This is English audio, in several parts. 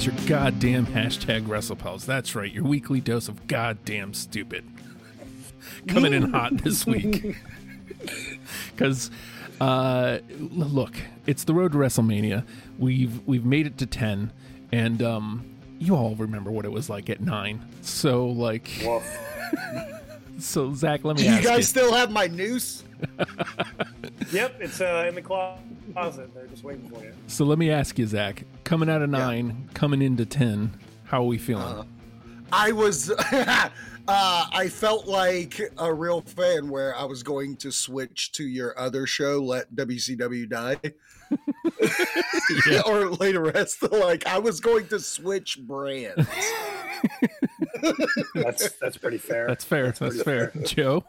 It's your goddamn hashtag WrestlePals. That's right, your weekly dose of goddamn stupid. Coming in hot this week. Because, uh, look, it's the road to WrestleMania. We've we've made it to ten, and um, you all remember what it was like at nine. So, like, so Zak, let me You ask guys you. still have my noose? Yep, it's uh, in the closet. They're just waiting for you. So let me ask you, Zak. Coming out of nine, coming into ten, how are we feeling? I was, uh, I felt like a real fan where I was going to switch to your other show, Let WCW Die. or later rest. Like I was going to switch brands. That's that's pretty fair. That's fair. That's, fair. Joe.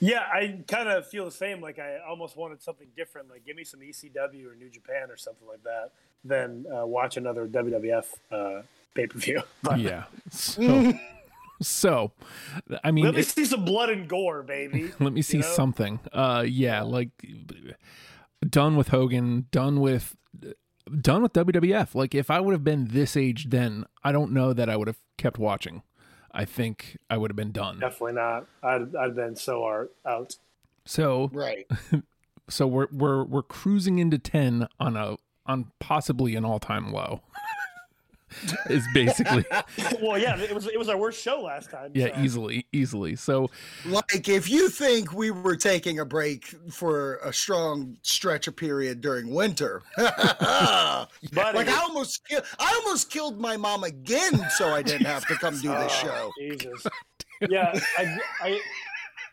Yeah, I kind of feel the same. Like I almost wanted something different. Like give me some ECW or New Japan or something like that, than uh, watch another WWF uh, pay per view. Yeah. So, so I mean, Let me it- see some blood and gore, baby. let me see know? something. Uh, yeah, like done with Hogan, done with done with WWF. Like if I would have been this age then, I don't know that I would have kept watching. I think I would have been done. Definitely not. I'd I'd been so art out. So Right. so we're we're we're cruising into 10 on a on possibly an all-time low. is basically well, yeah, it was it was our worst show last time. yeah, so. easily easly. So Like if you think we were taking a break for a strong stretch of period during winter, Buddy. like I almost ki- I almost killed my mom again so I didn't have to come do this Oh, show. Jesus. Yeah, I, I,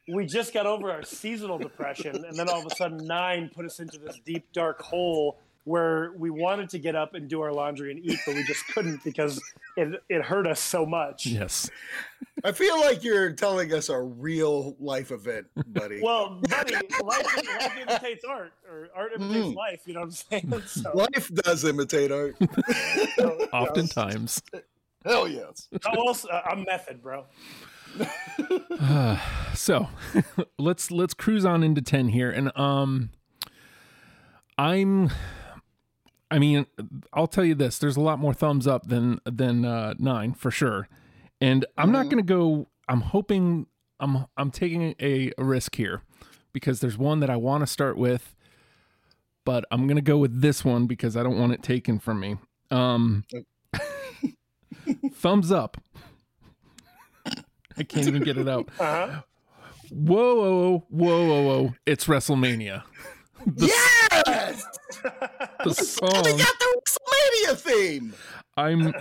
we just got over our seasonal depression, and then all of a sudden, nine put us into this deep, dark hole where we wanted to get up and do our laundry and eat, but we just couldn't because it, it hurt us so much. yes. I feel like you're telling us a real life event, buddy. Well, buddy, life, life imitates art, or art imitates Mm. life. You know what I'm saying? So, life does imitate art. so, Oftentimes. Hell yes. how else? Uh, I'm method, bro. so let's let's cruise on into 10 here and um i'm i mean i'll tell you this there's a lot more thumbs up than than uh nine for sure and i'm not gonna go i'm hoping i'm i'm taking a, a risk here because there's one that i want to start with but i'm gonna go with this one because i don't want it taken from me um thumbs up i can't even get it out Uh-huh. Whoa, whoa, whoa, whoa, whoa! It's WrestleMania. The, Yes! The We song. got the WrestleMania theme. I'm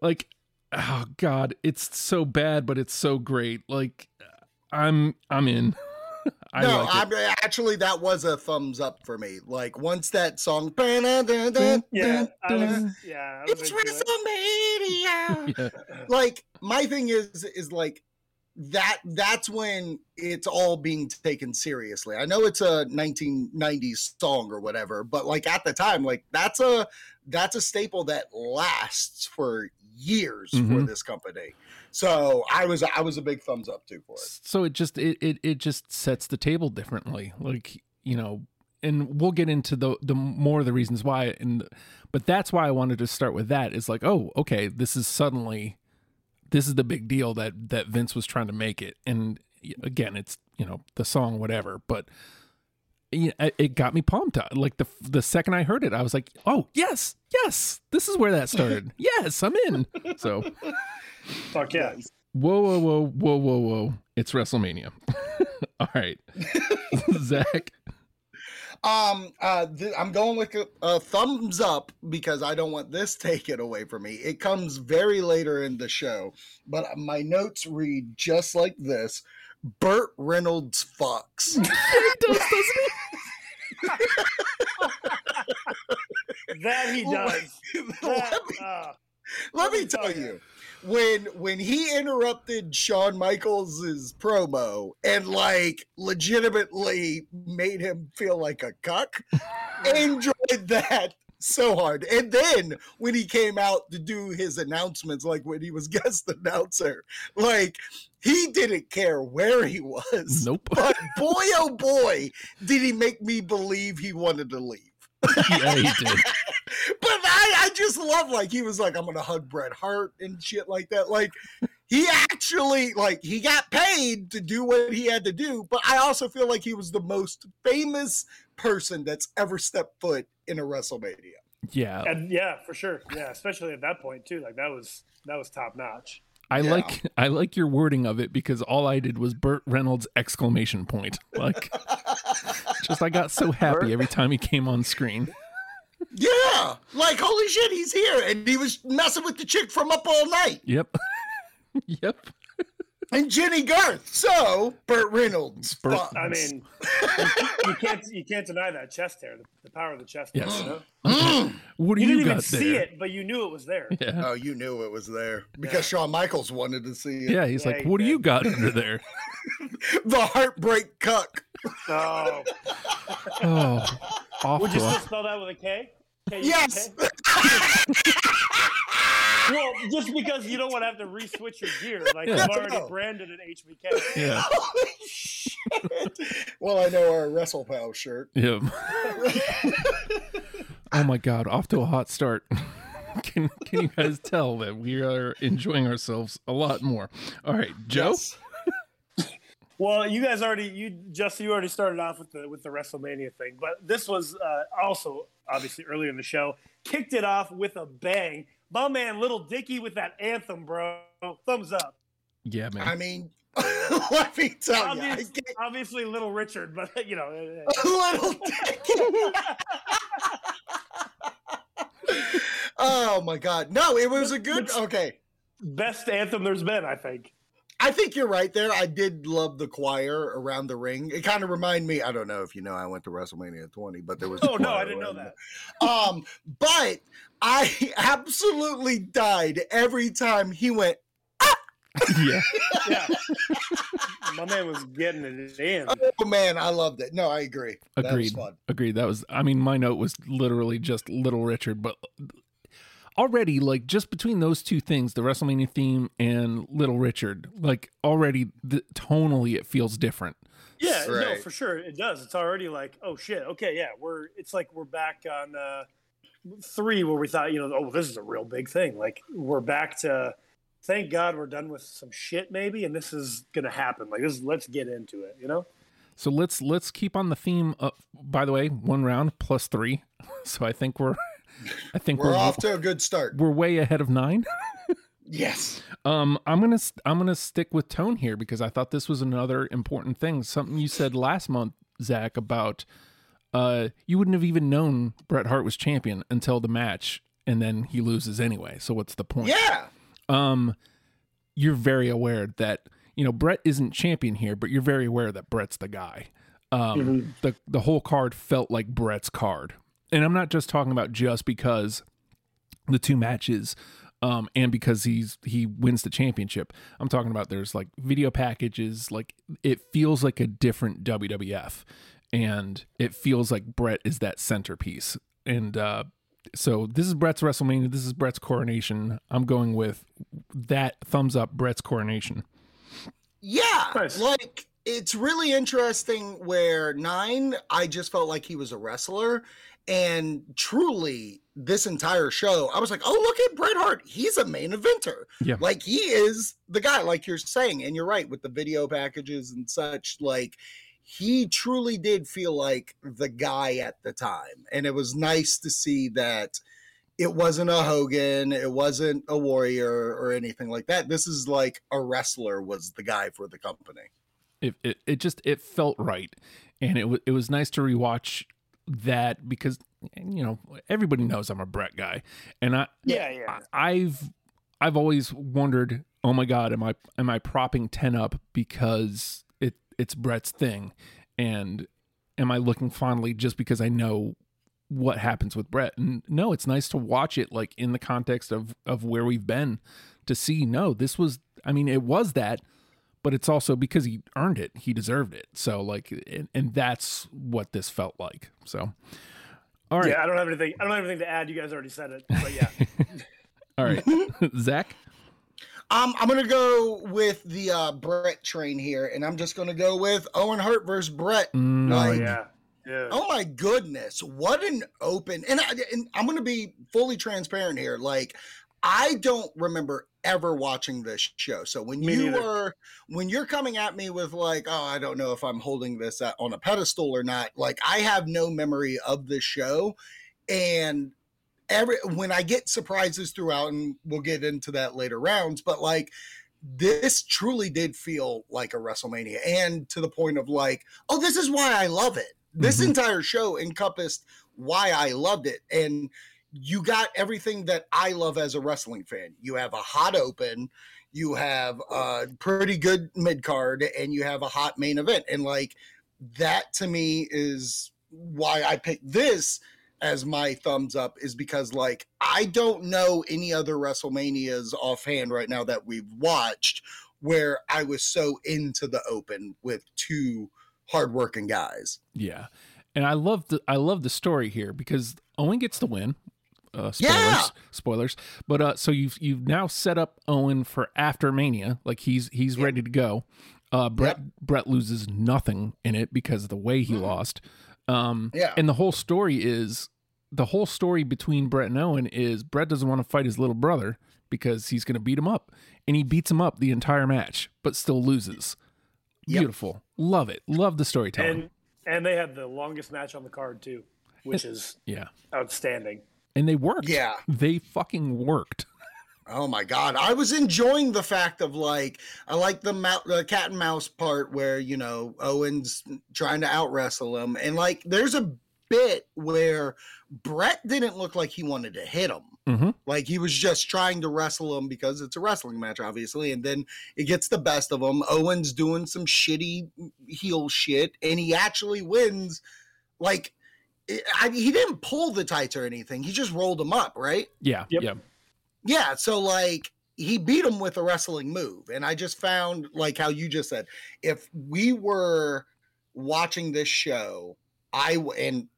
like, oh god, it's so bad, but it's so great. Like, I'm, I'm in. I no, like. I'm, actually, that was a thumbs up for me. Like once that song, yeah, Yeah, I was, yeah, I was it's into it. WrestleMania. Yeah. like my thing is, is like that. That's when it's all being taken seriously. I know it's a 1990s song or whatever, but like at the time, like that's a that's a staple that lasts for years for Mhm. this company. So I was I was a big thumbs up too for it. So it just it, it it just sets the table differently. Like you know, and we'll get into the the more of the reasons why. And but that's why I wanted to start with that. Is like, oh, okay, this is suddenly this is the big deal that that Vince was trying to make it. And again, it's you know the song whatever, but it it got me pumped. Like the the second I heard it, I was like, oh yes, yes, this is where that started. yes, I'm in. So Fuck yeah. Whoa, whoa, whoa, whoa, whoa, whoa. It's WrestleMania. All right. Zak. Um, uh, th- I'm going with a, a thumbs up because I don't want this taken away from me. It comes very later in the show, but my notes read just like this: Burt Reynolds fucks. That he does. let That, me, uh, let me me tell tell you. When when he interrupted Shawn Michaels' promo and like legitimately made him feel like a cuck, enjoyed that so hard. And then when he came out to do his announcements, like when he was guest announcer, like he didn't care where he was. Nope. But boy, oh boy, did he make me believe he wanted to leave. yeah, he did. But I, I just love like he was like, I'm gonna hug Bret Hart and shit like that. Like he actually like he got paid to do what he had to do, but I also feel like he was the most famous person that's ever stepped foot in a WrestleMania. Yeah. And yeah, for sure. Yeah, especially at that point too. Like that was that was top notch. I Yeah. like I like your wording of it because all I did was Burt Reynolds exclamation point. Like just I got so happy every time he came on screen. Yeah, like holy shit, he's here, and he was messing with the chick from Up All Night Yep. yep. and Jennie Garth. So Burt Reynolds. Burt- I mean, you, you can't you can't deny that chest hair, the, the power of the chest hair. Yes. You, know? Mm. What do you you, didn't even got see there? it, but you knew it was there. Yeah. Oh, you knew it was there because Shawn Michaels wanted to see it. Yeah, he's Yeah, like, he "What do you got under there?" The heartbreak cuck. Oh, Oh, awful. would you still spell that with a K? K Yes. Well, just because you don't want to have to re-switch your gear, like Yeah. you've already No. branded an HBK. yeah. Holy shit. Well, I know our WrestlePal shirt. Yeah. oh my god, off to a hot start. can can you guys tell that we are enjoying ourselves a lot more? All right, Joe. Yes. Well, you guys already, you just you already started off with the with the WrestleMania thing, but this was uh, also obviously earlier in the show. Kicked it off with a bang. My man, Little Dicky, with that anthem, bro. Thumbs up. Yeah, man. I mean, let me tell you, I Obvious, get obviously, Little Richard, but you know, uh, little dick. oh my god. No, it was a good okay. best anthem there's been, I think. I think you're right there. I did love the choir around the ring. It kind of reminded me. I don't know if you know. I went to WrestleMania 20, but there was. a Oh no, I didn't know around that. Um, but I absolutely died every time he went. yeah. Yeah, my man was getting it in. Oh man, I loved it. No, I agree. That was Agreed. fun. Agreed. That was I mean my note was literally just Little Richard, but already like just between those two things, the WrestleMania theme and Little Richard, like already the, tonally it feels different. Yeah, no, for sure it does. It's already like, oh shit, okay, yeah, we're. It's like we're back on uh, three where we thought, you know, oh, this is a real big thing. Like we're back to. Thank God we're done with some shit, maybe, and this is gonna happen. Like this, let's get into it. You know? So let's let's keep on the theme. Of, by the way, one round plus three, so I think we're I think We're we're off to a good start. we're way ahead of nine. Yes. Um, I'm gonna I'm gonna stick with tone here because I thought this was another important thing. Something you said last month, Zak, about uh, you wouldn't have even known Bret Hart was champion until the match, and then he loses anyway. So what's the point? Yeah. Um, you're very aware that you know Bret isn't champion here, but you're very aware that Bret's the guy. Um, the the whole card felt like Bret's card, and I'm not just talking about just because the two matches, um, and because he's he wins the championship. I'm talking about there's like video packages, like it feels like a different WWF, and it feels like Bret is that centerpiece, and uh, so this is Bret's WrestleMania. This is Bret's coronation. I'm going with that thumbs up. Bret's coronation. Yeah. Nice. Like it's really interesting where nine, I just felt like he was a wrestler. And truly, this entire show, I was like, oh, look at Bret Hart. He's a main eventer. Yeah. Like he is the guy, like you're saying. And you're right with the video packages and such. Like he truly did feel like the guy at the time. And it was nice to see that it wasn't a Hogan, it wasn't a warrior or anything like that. This is like a wrestler was the guy for the company. It it, it just it felt right, and it was it was nice to rewatch that because you know everybody knows I'm a Bret guy, and I Yeah, yeah. I've I've always wondered, oh my god, am I am I propping ten up because it it's Bret's thing, and am I looking fondly just because I know what happens with Bret? And no, it's nice to watch it like in the context of of where we've been to see. No, this was I mean it was that, but it's also because he earned it, he deserved it. So like, and, and that's what this felt like. So. All right, Yeah, I don't have anything. I don't have anything to add. You guys already said it, but yeah. all right, Zak. Um, I'm gonna go with the uh, Bret train here, and I'm just gonna go with Owen Hart versus Bret. Mm, Oh yeah. Yeah. Oh my goodness, what an open and, I, and I'm going to be fully transparent here. Like I don't remember ever watching this show. So when Me you neither. were when you're coming at me with like, oh, I don't know if I'm holding this on a pedestal or not. Like I have no memory of this show, and every when I get surprises throughout, and we'll get into that later rounds, but like this truly did feel like a WrestleMania, and to the point of like, oh, this is why I love it. This Mhm. entire show encompassed why I loved it, and you got everything that I love as a wrestling fan. You have a hot open, you have a pretty good mid card, and you have a hot main event. And like that to me is why I picked this as my thumbs up is because like I don't know any other WrestleManias offhand right now that we've watched where I was so into the open with two hardworking guys. Yeah, and I love the I love the story here because Owen gets the win. Uh, spoilers, Yeah. spoilers. But uh, so you've you've now set up Owen for after Mania, like he's he's Yep. ready to go. Uh, Bret Bret loses nothing in it because of the way he Mhm. lost. Um, Yeah. and the whole story is the whole story between Bret and Owen is Bret doesn't want to fight his little brother because he's going to beat him up, and he beats him up the entire match, but still loses. Yep. Beautiful, love it, love the storytelling. And and they had the longest match on the card too, which is yeah, outstanding. And they worked. Yeah. they fucking worked. Oh my god, I was enjoying the fact of like I like the mou- the cat and mouse part where you know Owens trying to out wrestle him, and like there's a bit where Bret didn't look like he wanted to hit him. Mhm. Like he was just trying to wrestle him because it's a wrestling match, obviously, and then it gets the best of him. Owens doing some shitty heel shit, and he actually wins. Like I, he didn't pull the tights or anything; he just rolled him up, right? Yeah, Yep. yeah, Yeah, so like he beat him with a wrestling move, and I just found like how you just said, if we were watching this show, I w- and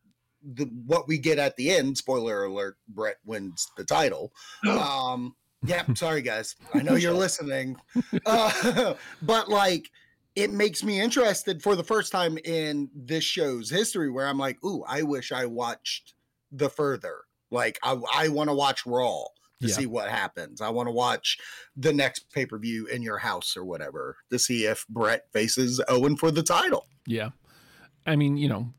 the what we get at the end, spoiler alert, Bret wins the title. Um, yeah, sorry guys, I know you're listening, uh, but like it makes me interested for the first time in this show's history, where I'm like, ooh, I wish I watched the further. Like I, I want to watch Raw to Yeah. see what happens. I want to watch the next pay per view in your house or whatever to see if Bret faces Owen for the title. yeah. I mean, you know,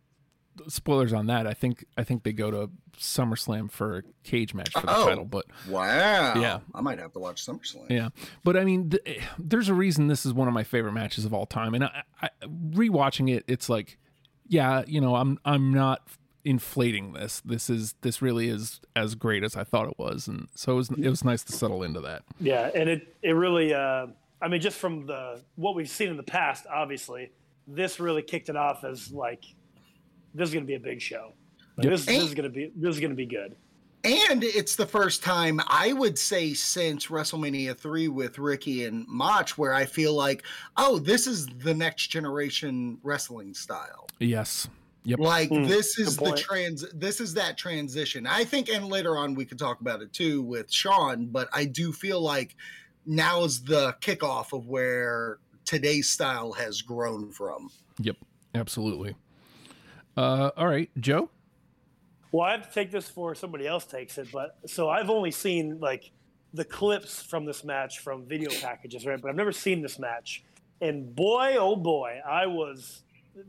spoilers on that. I think I think they go to SummerSlam for a cage match for the Oh. title, but Wow. Yeah. I might have to watch SummerSlam. Yeah, but I mean, th- there's a reason this is one of my favorite matches of all time, and I, I, rewatching it, it's like, yeah, you know, I'm I'm not inflating this. This is this really is as great as I thought it was, and so it was it was nice to settle into that. Yeah, and it it really uh, I mean just from the what we've seen in the past, obviously, this really kicked it off as like this is going to be a big show. Like, Yep. this, this is going to be this is going to be good. And it's the first time I would say since WrestleMania 3 with Ricky and Mach where I feel like, oh, this is the next generation wrestling style. Yes, yep, Like Hmm, this is the trans this is that transition. I think and later on we could talk about it too with Shawn, but I do feel like now is the kickoff of where today's style has grown from. yep, absolutely. Uh, all right, Joe. Well, I have to take this before somebody else takes it, but so I've only seen like the clips from this match from video packages, right? But I've never seen this match. And boy, oh boy, I was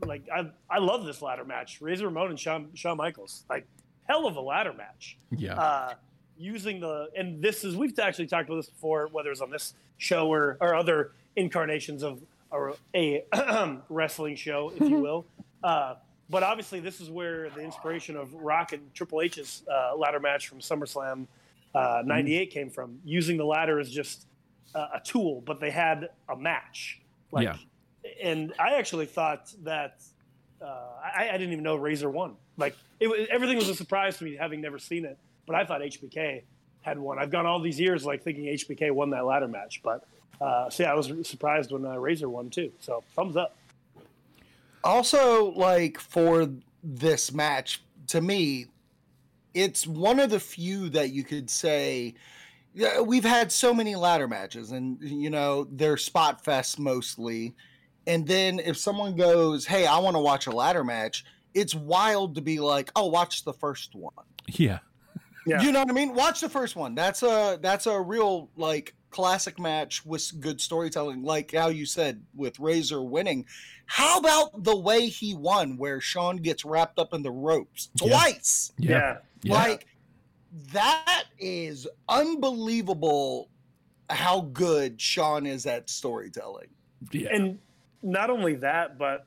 like, I I love this ladder match. Razor Ramon and Shawn, Shawn Michaels, like hell of a ladder match. Yeah, Uh, using the and this is we've actually talked about this before, whether it's on this show or or other incarnations of or a wrestling show, if you will. Uh, but obviously, this is where the inspiration of Rock and Triple H's uh, ladder match from SummerSlam uh, '98 came from. Using the ladder as just a, a tool, but they had a match. Like, Yeah. And I actually thought that uh, I, I didn't even know Razor won. Like it everything was a surprise to me, having never seen it. But I thought HBK had won. I've gone all these years like thinking HBK won that ladder match. But uh, so yeah, I was surprised when uh, Razor won too. So thumbs up. Also, like for this match, to me, it's one of the few that you could say. We've had so many ladder matches, and you know they're spot fest mostly. And then if someone goes, "Hey, I want to watch a ladder match," it's wild to be like, oh, watch the first one. Yeah. Yeah. You know what I mean? Watch the first one. That's a that's a real like classic match with good storytelling, like how you said with Razor winning. How about the way he won, where Shawn gets wrapped up in the ropes twice? yeah. Yeah. Like that is unbelievable how good Shawn is at storytelling. Yeah. And not only that, but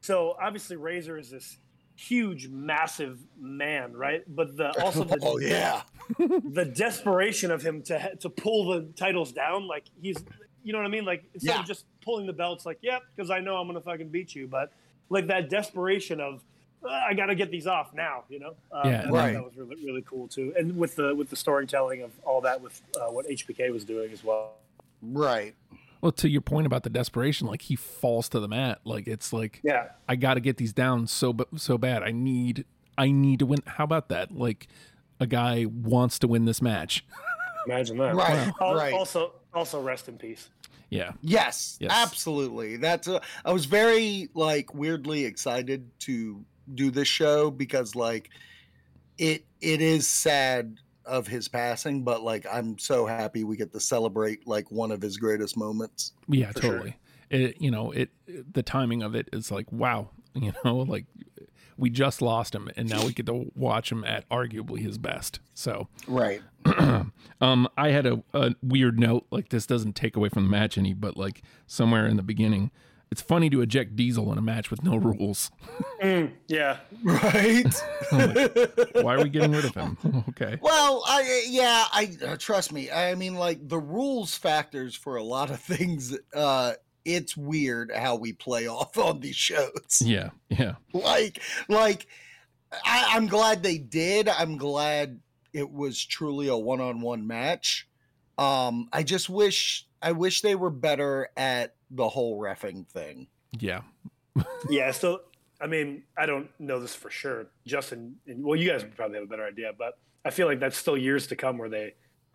so obviously Razor is this huge, massive man, right? But the also the, oh yeah. the desperation of him to to pull the titles down, like he's, you know what I mean? Like instead Yeah. of just pulling the belts, like yep, because I know I'm gonna fucking beat you, but like that desperation of "Uh, I got to get these off now, you know? Um, Yeah. Right. That was really really cool too, and with the with the storytelling of all that with uh, what HBK was doing as well. Right. Well, to your point about the desperation, like he falls to the mat. Like it's like Yeah. I got to get these down so b- so bad. I need I need to win. How about that? Like a guy wants to win this match. Imagine that. Right. Al- Right. Also, also rest in peace. Yeah. Yes, Yes. absolutely. That's uh, I was very like weirdly excited to do this show because like it it is sad of his passing, but like I'm so happy we get to celebrate like one of his greatest moments. Yeah, For sure. totally. It you know, it the timing of it is like wow, you know, like we just lost him and now we get to watch him at arguably his best. So, Right. um I had a, a weird note like this doesn't take away from the match any, but like somewhere in the beginning it's funny to eject Diesel in a match with no rules. Mm, yeah. Right. Why are we getting rid of him? okay. Well, I yeah, I uh, trust me. I mean, like the rules factors for a lot of things. Uh, it's weird how we play off on these shows. Yeah. Yeah. Like, like I, I'm glad they did. I'm glad it was truly a one-on-one match. Um, I just wish I wish they were better at the whole refing thing. Yeah. Yeah. So, I mean, I don't know this for sure. Justin, and, well, you guys probably have a better idea, but I feel like that's still years to come where they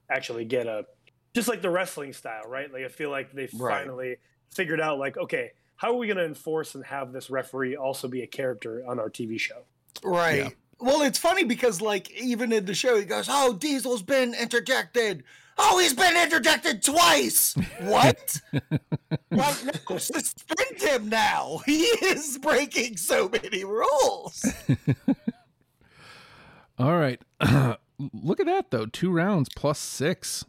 actually get a, just like the wrestling style, right? Like, I feel like they Right. finally figured out, like, okay, how are we going to enforce and have this referee also be a character on our TV show? Right. Yeah. Well, it's funny because like even in the show, he goes, "Oh, Diesel's been interjected. Oh, he's been interjected twice. What? like, no, suspend him now. He is breaking so many rules. All right. Look at that though. Two rounds plus 6.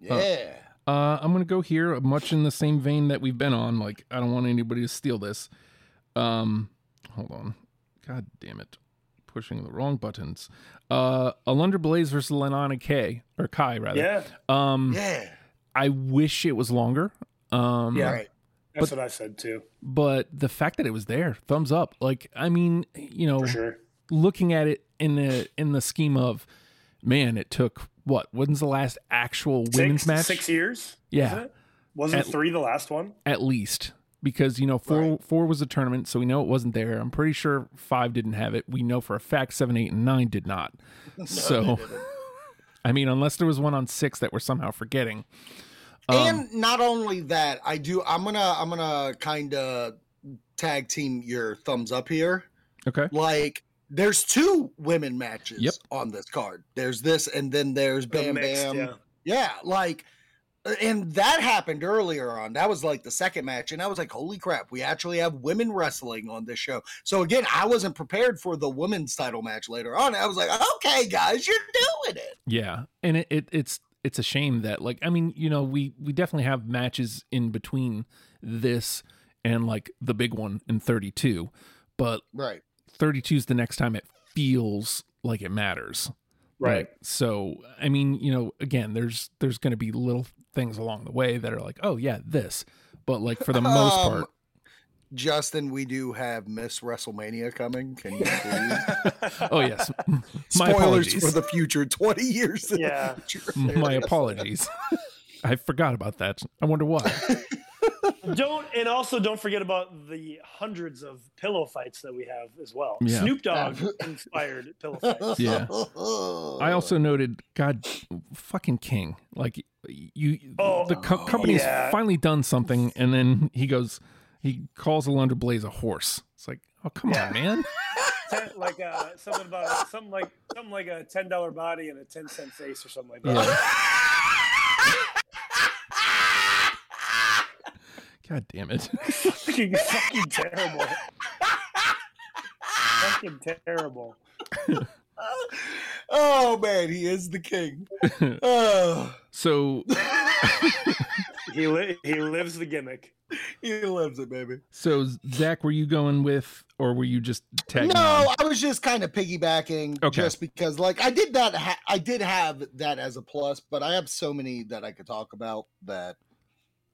Yeah. Uh, I'm gonna go here, much in the same vein that we've been on. Like, I don't want anybody to steal this. Um, hold on. God damn it, pushing the wrong buttons. Uh, Alundra Blaze versus Lenana K or Kai rather. Yeah. Um, Yeah. I wish it was longer. Um, Yeah. Right. That's what I said too, but the fact that it was there, thumbs up. Like, I mean, you know, sure. looking at it in the in the scheme of, man, it took what? When's the last actual women's match? six years? Yeah. Wasn't it, Wasn't At- three the last one? at least because you know four Right. four was a tournament, so we know it wasn't there. I'm pretty sure five didn't have it. We know for a fact seven, eight, and nine did not. so, I mean, unless there was one on six that we're somehow forgetting. Um, and not only that, I do. I'm gonna. I'm gonna kind of tag team your thumbs up here. okay, Like, there's two women matches Yep. on this card. There's this, and then there's The Bam mixed, Bam. yeah. Yeah, like, and that happened earlier on. That was like the second match, and I was like, "Holy crap, we actually have women wrestling on this show." So again, I wasn't prepared for the women's title match later on. I was like, "Okay, guys, you're doing it." yeah, and it, it it's it's a shame that like I mean you know we we definitely have matches in between this and like the big one in 32, but Right. 32 is the next time it feels like it matters. Right. Like, so, I mean, you know, again, there's there's going to be little things along the way that are like, oh yeah, this. But like for the most Um, part, Justin, we do have Miss WrestleMania coming. Can you please? oh yes, my Spoilers apologies. for the future, twenty years. Yeah. future. my apologies. I forgot about that. I wonder why. don't and also don't forget about the hundreds of pillow fights that we have as well. Yeah. Snoop Dogg inspired pillow fights. Yeah. I also noted, God, fucking King. Like you, Oh, the co- company's yeah. finally done something, and then he goes, he calls Alundra Blaze a horse. It's like, Oh come Yeah. on, man. Like uh, something about something like something like a ten dollar body and a ten cent face or something like that. Yeah. God damn it. fucking, fucking terrible. fucking terrible. oh man, he is the king. Oh, So He li- he lives the gimmick. he loves it, baby. so Zak, were you going with or were you just tagging no, on? I was just kind of piggybacking, Okay. just because, like, I did that. Ha- I did have that as a plus, but I have so many that I could talk about that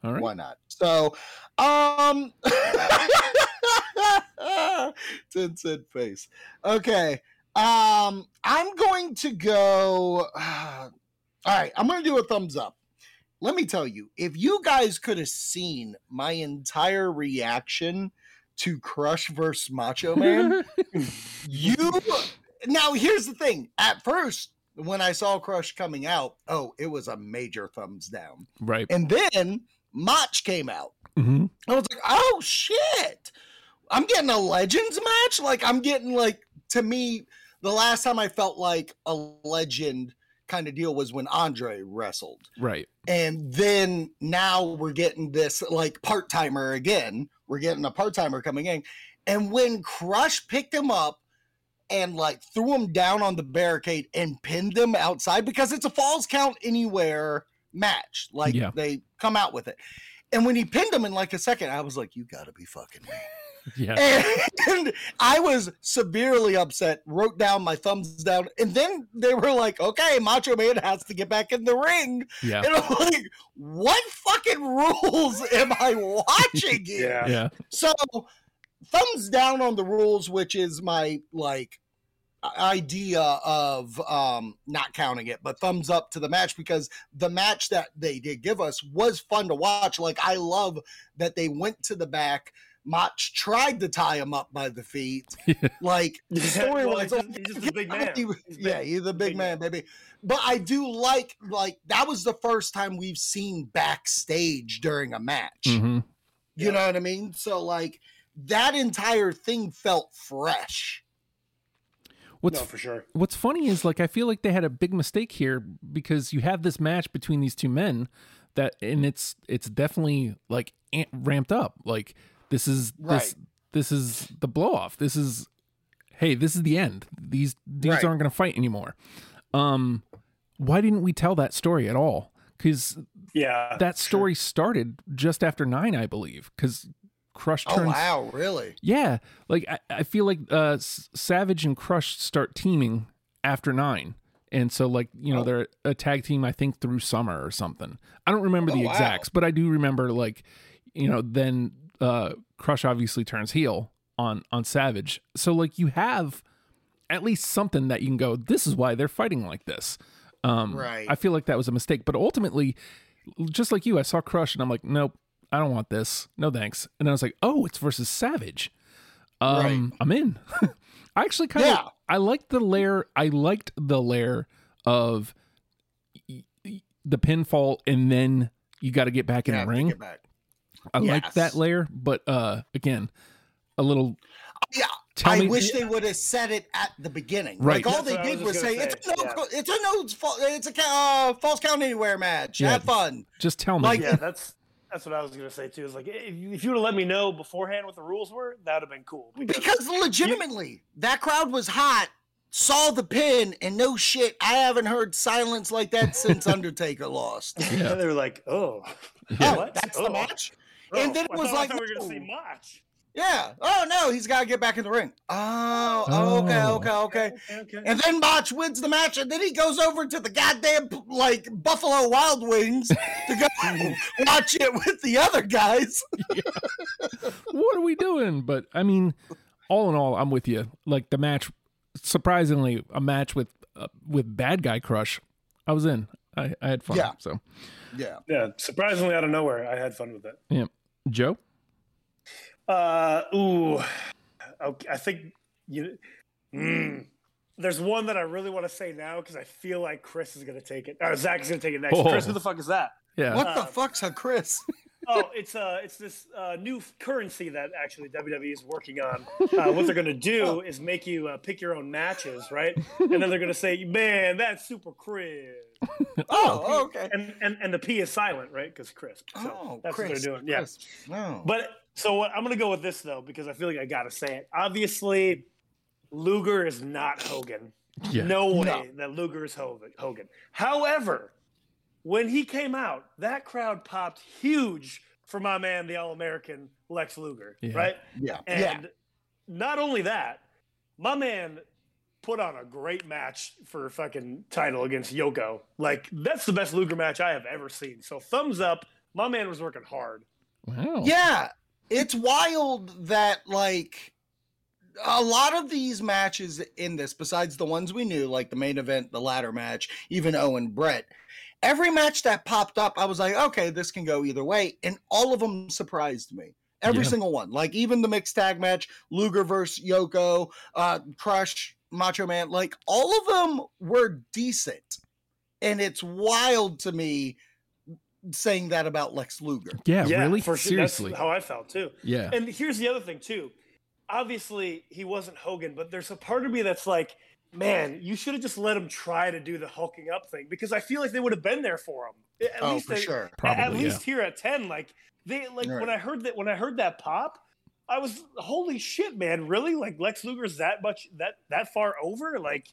All right. why not? So, um, ten cent face. Okay, um, I'm going to go. all right, I'm going to do a thumbs up. Let me tell you, if you guys could have seen my entire reaction to Crush versus Macho Man, you now here's the thing. At first, when I saw Crush coming out, oh, it was a major thumbs down. right. And then Mach came out. hmm I was like, oh shit. I'm getting a legends match. Like I'm getting like to me, the last time I felt like a legend kind of deal was when Andre wrestled. Right. And then now we're getting this like part timer again. We're getting a part timer coming in. And when Crush picked him up and like threw him down on the barricade and pinned him outside because it's a falls count anywhere match. Like Yeah. they come out with it. And when he pinned him in like a second, I was like, you gotta be fucking me. Yeah. And I was severely upset, wrote down my thumbs down, and then they were like, okay, Macho Man has to get back in the ring. Yeah. And I'm like, what fucking rules am I watching here? Yeah. Yeah. So, thumbs down on the rules, which is my like idea of um not counting it but thumbs up to the match because the match that they did give us was fun to watch like i love that they went to the back Mach tried to tie him up by the feet like the story Well, was he's just- he's just a big man. he- He's yeah, big. he's a big big man, baby. But I do like like that was the first time we've seen backstage during a match. hmm You Yeah. know what I mean? So like that entire thing felt fresh. What's no, for sure. What's funny is like I feel like they had a big mistake here because you have this match between these two men that and it's it's definitely like amp- ramped up. Like this is this Right. this is the blow off. This is hey, this is the end. These these Right. aren't going to fight anymore. Um why didn't we tell that story at all? Cuz Yeah. that sure. story started just after 9, I believe, cuz Crush turns. Oh wow, really? yeah, like I, I feel like uh, Savage and Crush start teaming after nine, and so like you know Oh. they're a tag team. I think through summer or something. I don't remember the Oh, wow. exacts, but I do remember like you know then uh, Crush obviously turns heel on on Savage. So like you have at least something that you can go. This is why they're fighting like this. Um, Right. I feel like that was a mistake, but ultimately, just like you, I saw Crush and I'm like, nope, I don't want this. No thanks. And then I was like, oh, it's versus Savage. Um, Right. I'm in. I actually kind of Yeah. I liked the layer. I liked the layer of the pinfall, and then you got to get back in Yeah, the ring. It back. I like that layer, but uh, again, a little. Yeah, Tell I me, wish they would have said it at the beginning. Right. Like all That's they did was was just say, "It's a no, yeah. it's a no, it's a uh, falls count anywhere match. Yeah. Have fun." just tell me. Like- yeah, that's that's what I was gonna say too. Is like if you, if you would have let me know beforehand what the rules were, that would have been cool. Because legitimately, that crowd was hot, saw the pin, and no shit, I haven't heard silence like that since Undertaker lost. Yeah. they were like, oh, Yeah. Oh, what? that's Oh. the match? Oh, And then it I was thought- like, thought we were gonna say no. match. Yeah. Oh, no, he's got to get back in the ring. Oh, oh, okay, Oh. okay, okay. Okay, okay. And then Botch wins the match, and then he goes over to the goddamn like Buffalo Wild Wings to go watch it with the other guys. what are we doing? But I mean, all in all, I'm with you. Like the match, surprisingly, a match with uh, with bad guy crush. I was in. I, I had fun. Yeah. So, Yeah. yeah, surprisingly out of nowhere, I had fun with it. Joe. Uh, ooh, okay, I think you. Mm, there's one that I really want to say now because I feel like Chris is gonna take it. Or Zak is gonna take it next. Oh. Chris, who the fuck is that? Yeah. What Uh, the fuck's a Chris? oh, it's uh, it's this uh, new currency that actually WWE is working on. Uh, what they're gonna do is make you uh, pick your own matches, right? And then they're gonna say, "Man, that's super crisp." Oh, okay. And and and the P is silent, right? Because crisp. So oh, that's Chris, what they're doing. Yeah. Chris. No. But so what, I'm gonna go with this though because I feel like I gotta say it. Obviously, Luger is not Hogan. Yeah. No way No. that Luger is Hogan. Hogan. However, when he came out, that crowd popped huge for my man, the All American Lex Luger, Yeah. right? yeah. And yeah. not only that, my man put on a great match for fucking title against Yoko. Like that's the best Luger match I have ever seen. So thumbs up. My man was working hard. Wow. Yeah, it's wild that like a lot of these matches in this, besides the ones we knew, like the main event, the ladder match, even Owen Brett, every match that popped up, I was like, okay, this can go either way, and all of them surprised me. Every Yeah. single one, like even the mixed tag match, Luger versus Yoko, uh, Crush, Macho Man, like all of them were decent, and it's wild to me saying that about Lex Luger. Yeah, really? for. Seriously. That's how I felt too. yeah. And here's the other thing too. Obviously, he wasn't Hogan, but there's a part of me that's like, man, you should have just let him try to do the hulking up thing because I feel like they would have been there for him. At oh, least for they, sure. at Probably, least here at 10 like they like Right. when i heard that when i heard that pop i was holy shit man really like lex luger's that much that that far over like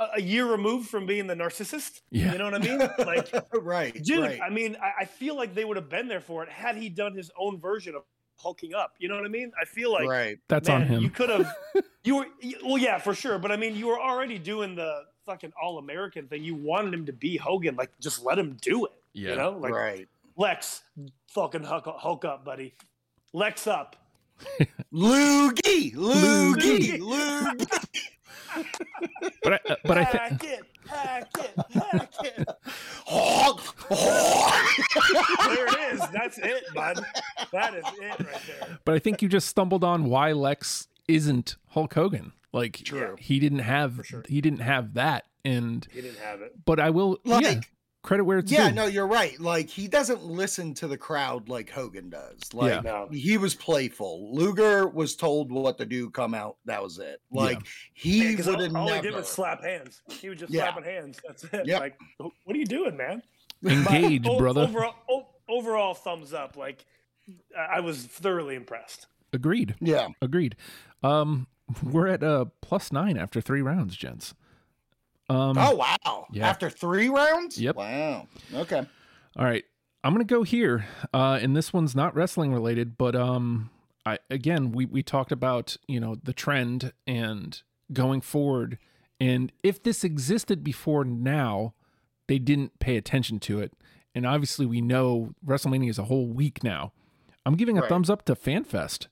a, a year removed from being the narcissist Yeah. you know what i mean like right, dude right. i mean I, I feel like they would have been there for it had he done his own version of hulking up you know what i mean i feel like right. That's on him. you could have you were well yeah for sure but i mean you were already doing the fucking all-american thing you wanted him to be hogan like just let him do it Yeah. you know like right. Lex, fucking hulk, hulk up, buddy. Lex up. Loogie, Loogie. loogie, loogie. But I, uh, but I think hack it, hack it, hack it. Honk, honk. There it is. That's it, bud. That is it right there. but I think you just stumbled on why Lex isn't Hulk Hogan. Like True. he didn't have sure. he didn't have that and He didn't have it. but I will Like- yeah, credit where it's Yeah, due. no, you're right. Like he doesn't listen to the crowd like Hogan does. Like Yeah. No. he was playful. Luger was told what to do, come out. That was it. Like he Because would all, have all he never. did was slap hands. He was just Yeah. slapping hands. That's it. Yep. Like, what are you doing, man? Engage, O- brother. Overall, overall, thumbs up. Like, I I was thoroughly impressed. Agreed. yeah. Agreed. Um we're at uh plus 9 after 3 rounds, gents. Um Oh wow! yeah. After three rounds. Yep. Wow. Okay. All right. I'm gonna go here. Uh and this one's not wrestling related, but um I again we we talked about, you know, the trend and going forward. And if this existed before now, they didn't pay attention to it. And obviously we know WrestleMania is a whole week now. I'm giving a Right. thumbs up to FanFest.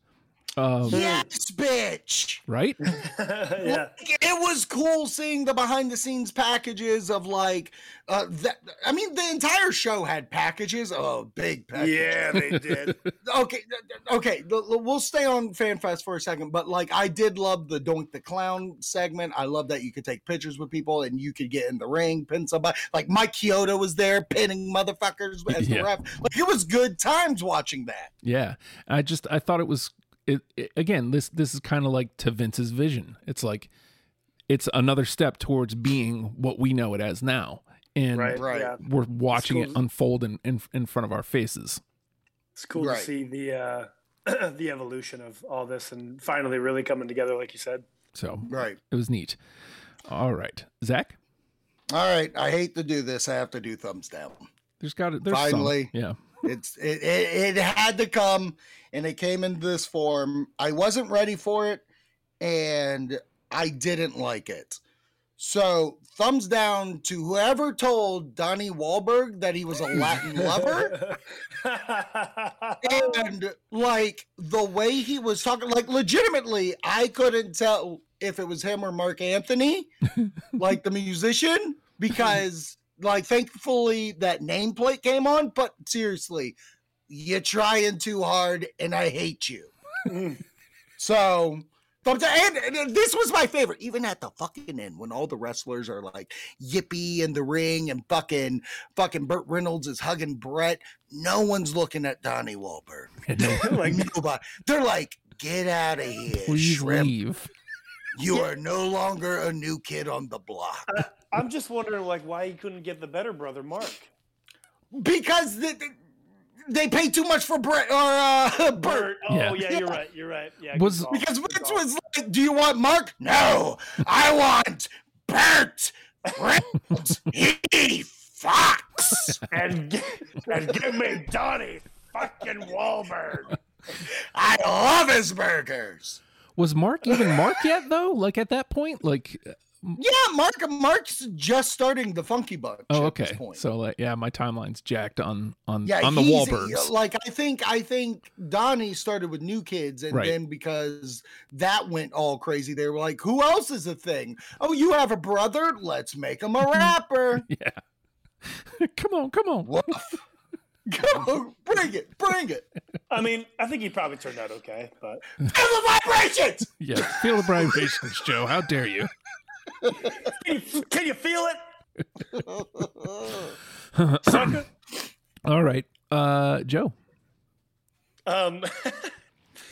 Um, Yes, bitch. right? yeah. It was cool seeing the behind the scenes packages of like uh that I mean the entire show had packages. Oh, big packages. Yeah, they did. okay, th- th- okay. l- l- We'll stay on FanFest for a second, but like I did love the Doink the Clown segment. I love that you could take pictures with people and you could get in the ring, pin somebody. Like Mike Chioda was there pinning motherfuckers as the ref. Like it was good times watching that. Yeah, I just I thought it was it, it- again this this is kind of like to Vince's vision. It's like it's another step towards being what we know it as now, and Right. Right. Yeah. we're watching it unfold in, in in front of our faces. It's cool Right. to see the uh, the evolution of all this and finally really coming together, like you said. So Right. it was neat. All right, Zak, All right. I hate to do this. I have to do thumbs down. there's got to there's some. Yeah, It's it, it, it had to come and it came in this form. I wasn't ready for it and I didn't like it. So thumbs down to whoever told Donnie Wahlberg that he was a Latin lover. And like the way he was talking, like legitimately, I couldn't tell if it was him or Marc Anthony, like the musician, because like thankfully that nameplate came on. But seriously, you're trying too hard, and I hate you. Mm. So And, and this was my favorite, even at the fucking end when all the wrestlers are like yippee in the ring and fucking fucking Burt Reynolds is hugging Bret. No one's looking at Donnie Wahlberg. like Nobody. They're like, get out of here, Please shrimp. leave. You are no longer a new kid on the block. I'm just wondering, like, why he couldn't get the better brother, Mark. Because they, they pay too much for Brett or uh, Burt. Bert. Oh Yeah. yeah. you're right. You're right. Yeah. Was- Because good Vince was like, "Do you want Mark? No, I want Burt Reynolds. He Fox. and g- and give me Donnie fucking Wahlberg. I love his burgers." Was Mark even Mark yet though? Like at that point, like Yeah, Mark. Mark's just starting the Funky Bunch. oh at this okay. point. So like yeah, my timeline's jacked on on yeah, on the Wahlbergs. Like I think I think Donnie started with New Kids, and Right. then because that went all crazy, they were like, "Who else is a thing? Oh, you have a brother? Let's make him a rapper." Yeah. come on, come on. Woof. Go, bring it, bring it. I mean, I think he probably turned out okay, but Feel the vibrations. Yeah, feel the vibrations, Joe. How dare you? can you, can you feel it, sucker? All right, uh, Joe, Um,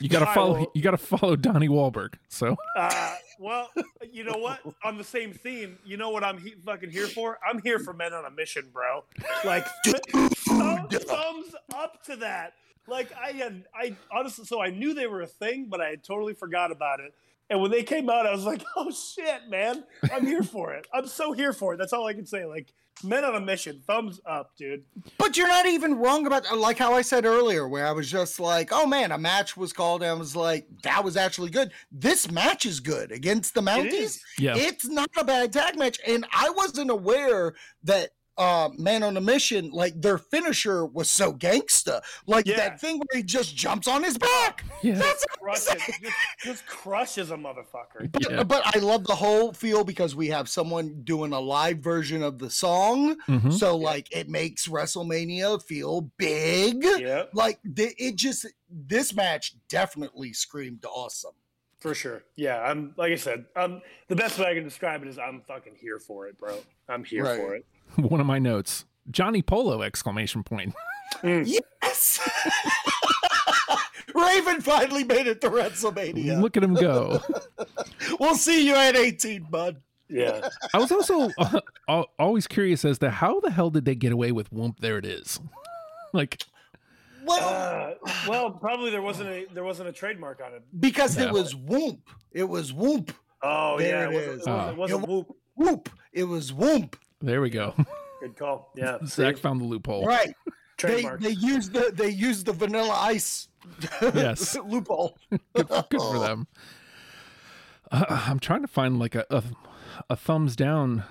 you got to I follow. will- You got to follow Donnie Wahlberg. So uh, well, you know what? On the same theme, you know what I'm he- fucking here for? I'm here for men on a mission, bro. Like, thumb- thumbs up to that. Like, I had, I honestly, so I knew they were a thing, but I had totally forgot about it. And when they came out, I was like, oh shit, man. I'm here for it. I'm so here for it. That's all I can say. Like, men on a mission, thumbs up, dude. But you're not even wrong about like how I said earlier, where I was just like, "Oh man, a match was called," and I was like, "That was actually good." This match is good against the Mounties. yeah, It's not a bad tag match, and I wasn't aware that uh man on a mission like their finisher was so gangsta like Yeah. that thing where he just jumps on his back yeah, that's Crushes, just, just crushes a motherfucker. but, Yeah. but I love the whole feel because we have someone doing a live version of the song. Mhm. So like it makes WrestleMania feel big. Yep, Like the, it just this match definitely screamed awesome. For sure. Yeah, I'm like I said, um, the best way I can describe it is I'm fucking here for it, bro. I'm here Right. for it. One of my notes: Johnny Polo! Exclamation point. Yes. Raven finally made it to WrestleMania. Look at him go. We'll see you at 18, bud. Yeah, I was also uh, always curious as to how the hell did they get away with "Whoomp"? There it is. like, Well, uh, well, probably there wasn't a there wasn't a trademark on it. because No. it was whoop. It was whoop. Oh There yeah, it it is. wasn't, it wasn't, it wasn't whoop. Whoop. It was whoop. there we go. Good call. Yeah, Zak see? found the loophole. Right. They, they used the they used the vanilla ice Yes. loophole. Good, good for them. Uh, I'm trying to find like a, a a thumbs down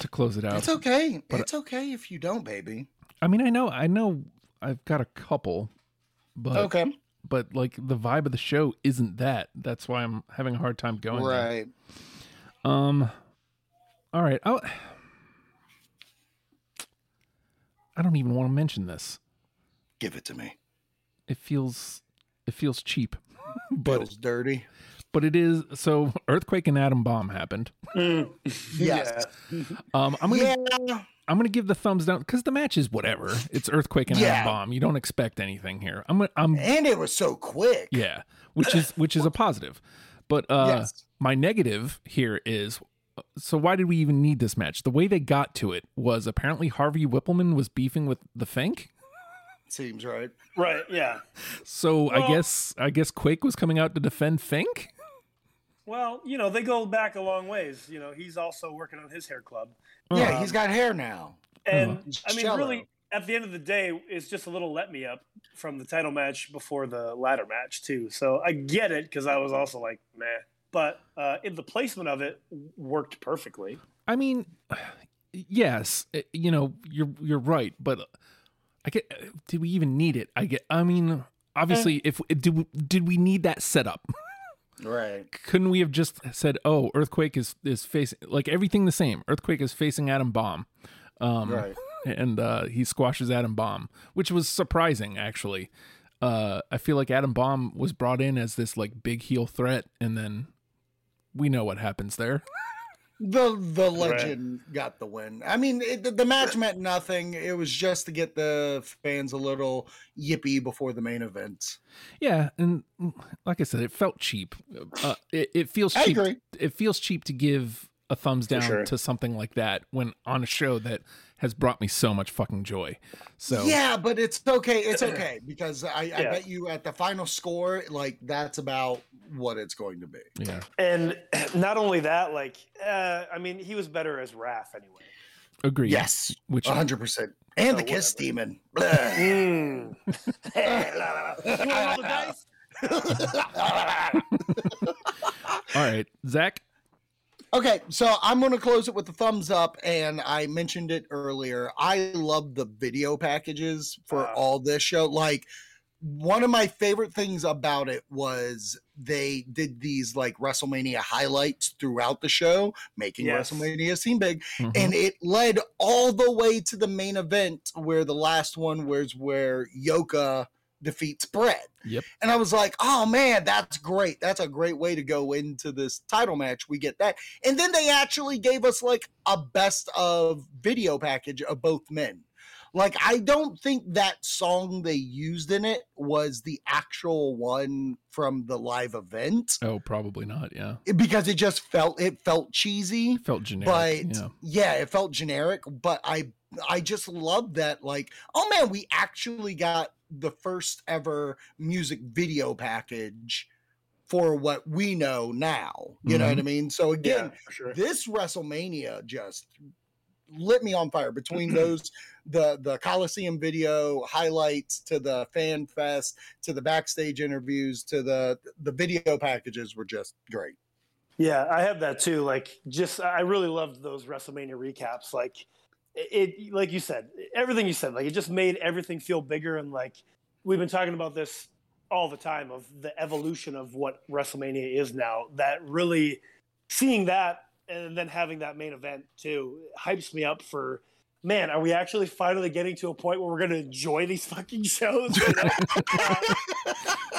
to close it out. It's okay. But- it's okay if you don't, baby. I mean, I know, I know, I've got a couple, but Okay. but like the vibe of the show isn't that. That's why I'm having a hard time going. there. Right. Um. All right. I'll, I don't even want to mention this. Give it to me. It feels it feels cheap, but Feels dirty. but it is. So earthquake and Adam Bomb happened. Mm. Yes. Um. I'm gonna yeah. I'm gonna give the thumbs down because the match is whatever. It's earthquake and Yeah. bomb. You don't expect anything here. I'm gonna- I'm And it was so quick. yeah, which is which is a positive. But uh, Yes. my negative here is so why did we even need this match? The way they got to it was apparently Harvey Wippleman was beefing with the Fink. Seems right. Right. Yeah. So I guess I guess Quake was coming out to defend Fink. Well, you know, they go back a long ways. You know, he's also working on his hair club. Yeah, Um, he's got hair now. And He's I mean, cello. really, at the end of the day, it's just a little let me up from the title match before the ladder match too. So I get it because I was also like, meh. But uh, in the placement of it, worked perfectly. I mean, yes, eh, you know you're you're right, but uh, I get. Uh, did we even need it? I get. I mean, obviously, eh. if did we, did we need that setup? Right. Couldn't we have just said, "Oh, earthquake is is facing like everything the same. Earthquake is facing Adam Bomb." Um, Right. and uh, he squashes Adam Bomb, which was surprising actually. uh, I feel like Adam Bomb was brought in as this like big heel threat, and then we know what happens there. The the legend got the win. I mean, it, the, the match meant nothing. It was just to get the fans a little yippy before the main event. Yeah, and like I said, it felt cheap. Uh, it, it feels I cheap. agree. It feels cheap to give a thumbs down sure. to something like that when on a show that has brought me so much fucking joy. So Yeah, but it's okay. It's okay because I, I bet you at the final score, like that's about what it's going to be. yeah, And not only that, like, uh, I mean, he was better as Wrath anyway. agree. Yes, which hundred percent. And Oh, the kiss whatever. demon. Mm. you want to the dice? all right, Zak. Okay, so I'm going to close it with a thumbs up, and I mentioned it earlier. I love the video packages for Wow. all this show. Like, one of my favorite things about it was they did these like WrestleMania highlights throughout the show, making Yes. WrestleMania seem big, Mhm. and it led all the way to the main event, where the last one was where Yoko defeats Bret. Yep. And I was like, oh man, that's great. That's a great way to go into this title match. We get that. And then they actually gave us like a best of video package of both men. Like, I don't think that song they used in it was the actual one from the live event Oh, probably not. Yeah, because it just felt it felt cheesy felt generic. but yeah. yeah. it felt generic but i i just love that like oh man we actually got the first ever music video package for what we know now you know what mm-hmm. i mean so again Yeah, sure. this wrestlemania just lit me on fire between those the the coliseum video highlights to the fan fest to the backstage interviews to the the video packages were just great Yeah, I have that too. Like, just I really loved those WrestleMania recaps. Like, it, like you said, everything you said, like it just made everything feel bigger. And like we've been talking about this all the time of the evolution of what WrestleMania is now. That really seeing that and then having that main event too hypes me up for. Man, are we actually finally getting to a point where we're going to enjoy these fucking shows? You know? Uh,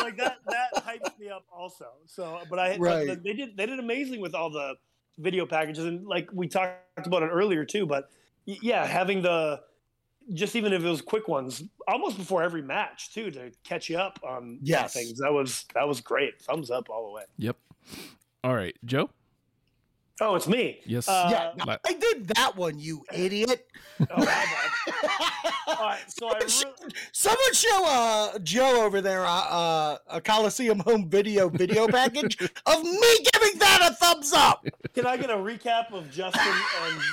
like that that hypes me up also. So, but I Right. they did they did amazing with all the video packages and like we talked about it earlier too. But yeah, having the just even if it was quick ones, almost before every match too, to catch you up on Yes. things. That was that was great. Thumbs up all the way. Yep. All right, Joe. Oh, it's me. Yes. Uh, yeah, Like- I did that one, you idiot. Oh. All right, so I re- Someone show uh, Joe over there uh, uh, a Coliseum home video video package of me giving that a thumbs up. Can I get a recap of Justin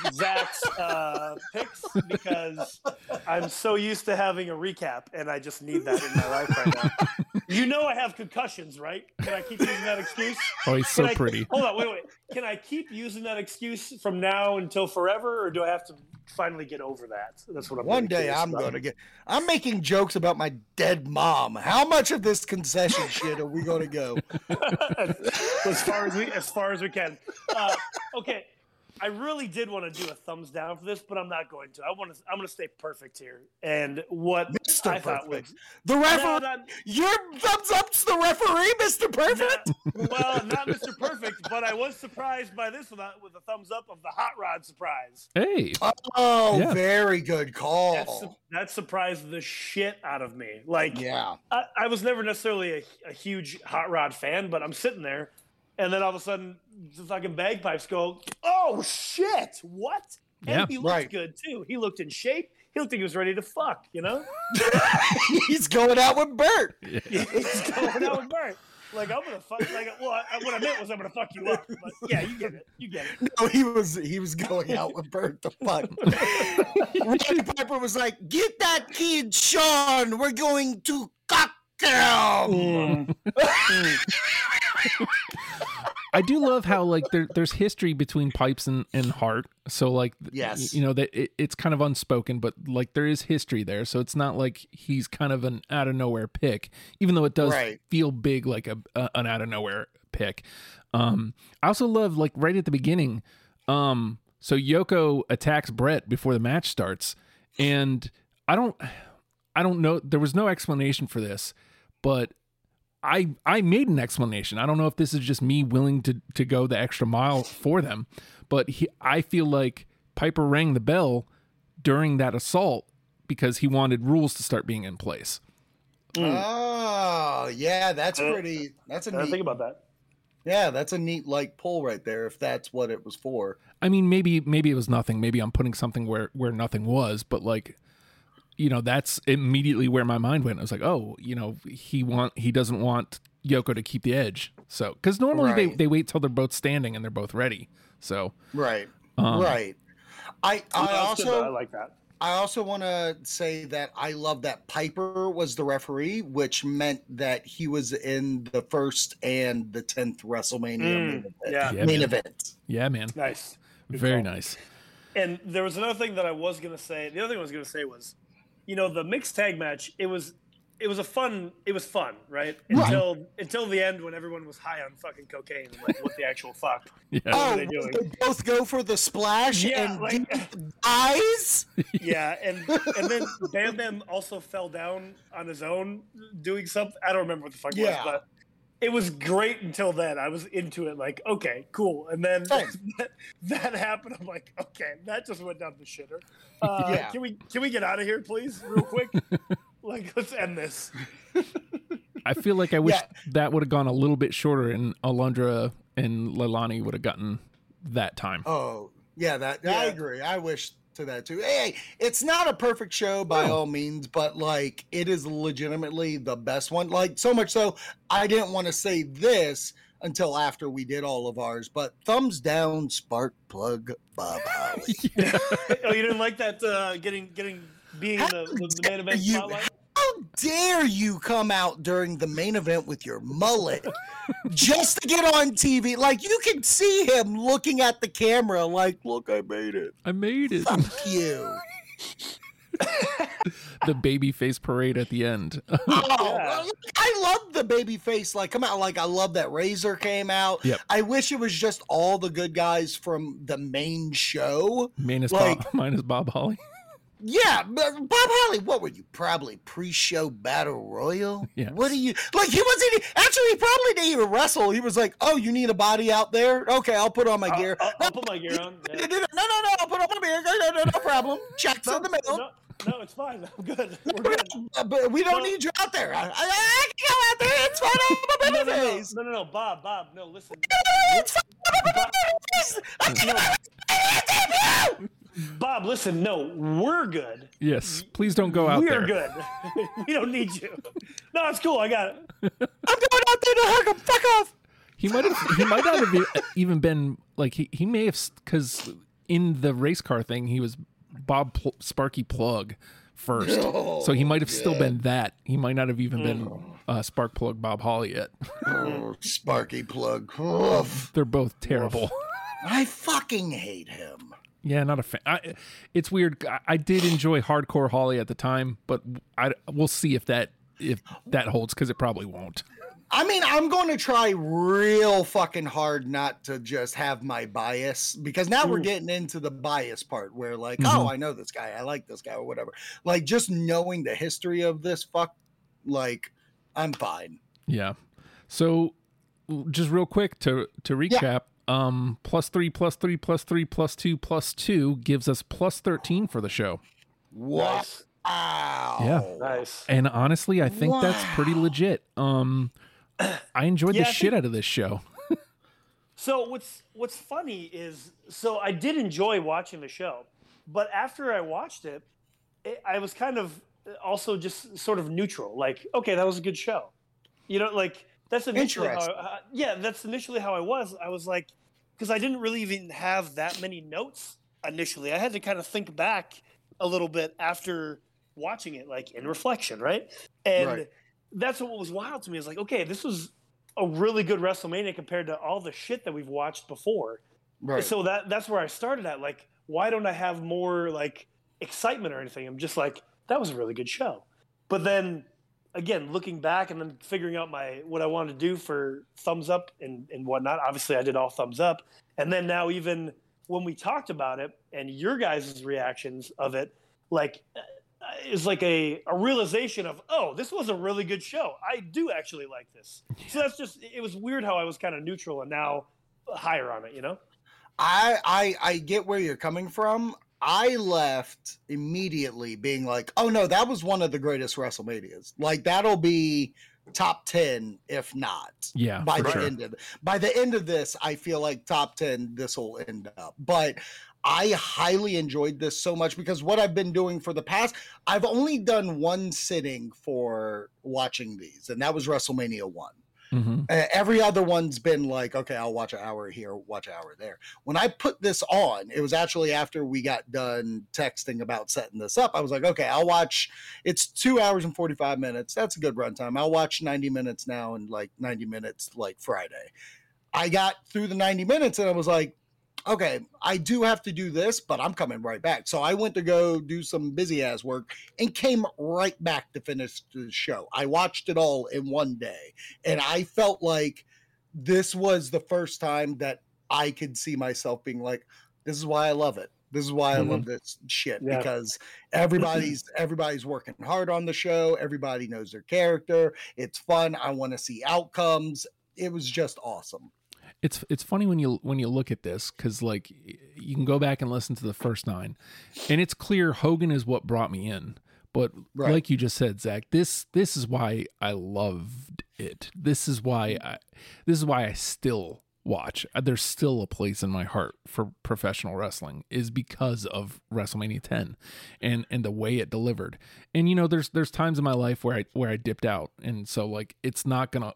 and Zak's uh, picks? Because I'm so used to having a recap, and I just need that in my life right now. You know I have concussions, right? Can I keep using that excuse? oh, he's so I- pretty. Hold on, wait, wait. Can I keep using that excuse from now until forever, or do I have to finally get over that? That's what I'm. One day I'm about. going to get. I'm making jokes about my dead mom. How much of this concession shit are we going to go? as far as we as far as we can. Uh, okay, I really did want to do a thumbs down for this, but I'm not going to. I want to. I'm going to stay perfect here. And what Mr. I thought was Perfect. The referee. not, Your thumbs up's the referee, Mr. Perfect. not- well, not Mr. Perfect, but I was surprised by this with uh, a, with a thumbs up of the hot rod surprise. Hey. Oh, Yeah. very good That, call. su- that surprised the shit out of me. Like, Yeah. I, I was never necessarily a, a huge hot rod fan, but I'm sitting there, and then all of a sudden, the fucking bagpipes go, "Oh shit! What?" And Yeah, he looked right. good too. He looked in shape. He looked like he was ready to fuck. You know, He's going out with Burt. he's going out with Burt. Like I'm gonna fuck. Like, well, I, what I meant was I'm gonna fuck you up. But yeah, you get it. You get it. No, he was he was going out with Burt the fuck. Roddy Piper was like, "Get that kid, Shawn. We're going to cock him." Mm. I do love how like there, there's history between Pipes and, and Hart. So like Yes. you know that it, it's kind of unspoken, but like there is history there. So it's not like he's kind of an out of nowhere pick, even though it does Right. feel big like a, a an out of nowhere pick. Um, I also love like right at the beginning. Um, so Yoko attacks Bret before the match starts, and I don't, I don't know. There was no explanation for this, but I I made an explanation. I don't know if this is just me willing to to go the extra mile for them, but he, I feel like Piper rang the bell during that assault because he wanted rules to start being in place. Mm. Oh, yeah, that's pretty. That's a I didn't neat. think about that. yeah, that's a neat like pull right there. If that's what it was for. I mean, maybe maybe it was nothing. Maybe I'm putting something where where nothing was, but like, you know, that's immediately where my mind went. I was like, oh, you know, he want he doesn't want Yoko to keep the edge. So because normally they Right. they wait till they're both standing and they're both ready. So Right. um, right. I I also. I like that. I also want to say that I love that Piper was the referee, which meant that he was in the first and the tenth WrestleMania Mm, main event. yeah. Yeah, main man. event. yeah, man, Nice. Good very call. nice. And there was another thing that I was gonna say. The other thing I was gonna say was, you know, the mixed tag match. It was, it was a fun. It was fun, right? Right. Until until the end when everyone was high on fucking cocaine. Like, what the actual fuck? Yeah, are Oh, they doing? they both go for the splash Yeah, and like- eyes. Yeah, and and then Bam Bam also fell down on his own doing something. I don't remember what the fuck it Yeah. was, but it was great until then. I was into it, like okay, cool. And then that, that happened. I'm like, okay, that just went down the shitter. Uh, Yeah. Can we can we get out of here, please, real quick? like, let's end this. I feel like I wish Yeah. that would have gone a little bit shorter, and Alundra and Leilani would have gotten that time. Oh, yeah, that I agree. I wish to that too. Hey, it's not a perfect show by No. all means, but like it is legitimately the best one. Like so much so, I didn't want to say this until after we did all of ours. But thumbs down, Spark Plug Bob Holly. oh, you didn't like that? Uh, getting getting being the, the, main event You- spotlight. Dare you come out during the main event with your mullet just to get on TV? Like you can see him looking at the camera, like, "Look, I made it." I made it. Fuck you. the baby face parade at the end. Oh, Yeah. I love the baby face. Like, come out. Like, I love that Razor came out. Yep. I wish it was just all the good guys from the main show. minus Like- Bob, minus Bob Holly. Yeah, but Bob Holly, what were you? Probably pre-show battle royal. Yes. What do you like? He wasn't actually. He probably didn't even wrestle. He was like, "Oh, you need a body out there? Okay, I'll put on my I'll, gear." I'll, I'll put my gear on. No, Yeah. no, no, no, I'll put on my gear. No, no, no, no problem. Checks in the middle. No, no, it's fine. I'm good. We're good. But we don't No. need you out there. I, I, I can go out there. It's fine. I'm a No, baby no, no, face. no, no, no, Bob, Bob, no, listen. It's fine. I'm a baby face. I can't I can't Bob, listen, no, we're good. Yes, please don't go out there. We're good. we don't need you. No, it's cool. I got it. I'm going out there to hug him. Fuck off. He might have. He might not have even been like he. He may have because in the race car thing he was Bob Pl- Sparky Plug first, so he might have still been that. He might not have even been uh, Spark Plug Bob Holly yet. Oh, Sparky plug. Oof. They're both terrible. I fucking hate him. Yeah, not a fan. I, it's weird. I, I did enjoy Hardcore Holly at the time, but I we'll see if that if that holds because it probably won't. I mean, I'm going to try real fucking hard not to just have my bias because now we're getting into the bias part where, like, Mhm. oh, I know this guy, I like this guy, or whatever. Like, just knowing the history of this fuck, like, I'm fine. Yeah. So just real quick to to recap, um plus 3 plus 3 plus 3 plus 2 plus 2 gives us plus 13 for the show. What? Wow. Yeah. Nice. And honestly, I think that's pretty legit. Um I enjoyed Yeah, the I shit think- out of this show. So what's what's funny is so I did enjoy watching the show, but after I watched it, it I was kind of also just sort of neutral. Like, okay, that was a good show. You know, like that's initially how. Interesting. uh, yeah, that's initially how I was. I was like, because I didn't really even have that many notes initially. I had to kind of think back a little bit after watching it, like in reflection, right? And Right. that's what was wild to me. Is like, okay, this was a really good WrestleMania compared to all the shit that we've watched before. Right. So that that's where I started at. Like, why don't I have more like excitement or anything? I'm just like, that was a really good show. But then again, looking back and then figuring out my what I wanted to do for thumbs up and, and whatnot. Obviously I did all thumbs up. And then now even when we talked about it and your guys' reactions of it, like uh, is like a, a realization of oh this was a really good show i do actually like this so that's just it was weird how i was kind of neutral and now higher on it you know I I I get where you're coming from. I left immediately being like, "Oh no, that was one of the greatest WrestleManias. Like that'll be top 10 if not." Yeah, By the sure. end of by the end of this, I feel like top 10 this will end up. But I highly enjoyed this so much because what I've been doing for the past, I've only done one sitting for watching these, and that was WrestleMania 1. Hmm Uh, every other one's been like, okay, I'll watch an hour here, watch an hour there. When I put this on, it was actually after we got done texting about setting this up. I was like, okay, I'll watch. It's two hours and 45 minutes. That's a good runtime. I'll watch 90 minutes now and like 90 minutes like Friday. I got through the 90 minutes and I was like, okay, I do have to do this, but I'm coming right back. So I went to go do some busy ass work and came right back to finish the show. I watched it all in one day, and I felt like this was the first time that I could see myself being like, this is why I love it. This is why I love mm-hmm. this shit Yeah. because mm-hmm. everybody's everybody's working hard on the show. Everybody knows their character. It's fun. I want to see outcomes. It was just awesome. It's it's funny when you when you look at this because like you can go back and listen to the first nine and it's clear hogan is what brought me in. But Right. like you just said Zak this this is why i loved it. This is why i this is why i still watch. There's still a place in my heart for professional wrestling is because of wrestlemania 10 and and the way it delivered. And you know there's there's times in my life where i where i dipped out. And so like it's not gonna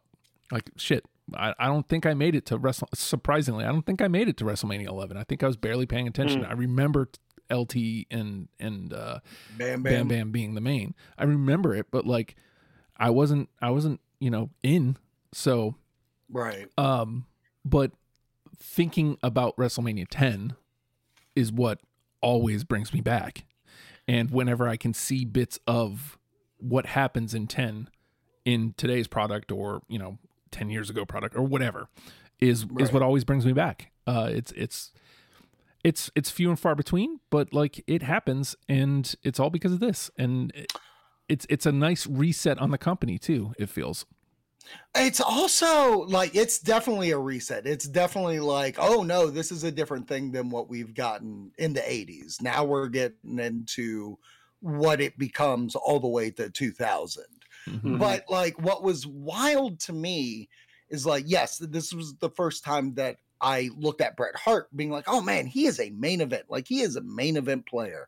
like shit I, I don't think I made it to Wrestle. Surprisingly, I don't think I made it to WrestleMania 11. I think I was barely paying attention. I remember LT and and uh, Bam, Bam Bam being the main. I remember it, but like I wasn't I wasn't you know in. So Right. um, but thinking about WrestleMania 10 is what always brings me back. And whenever I can see bits of what happens in 10 in today's product or, you know, 10 years ago product or whatever is is what always brings me back. Uh it's it's it's it's few and far between, but like it happens and it's all because of this. And it, it's it's a nice reset on the company too, it feels. It's also like it's definitely a reset. It's definitely like, oh no, this is a different thing than what we've gotten in the 80s. Now we're getting into what it becomes all the way to 2000. Mhm. But like what was wild to me is like, yes, this was the first time that I looked at Bret Hart being like, oh man, he is a main event. Like he is a main event player.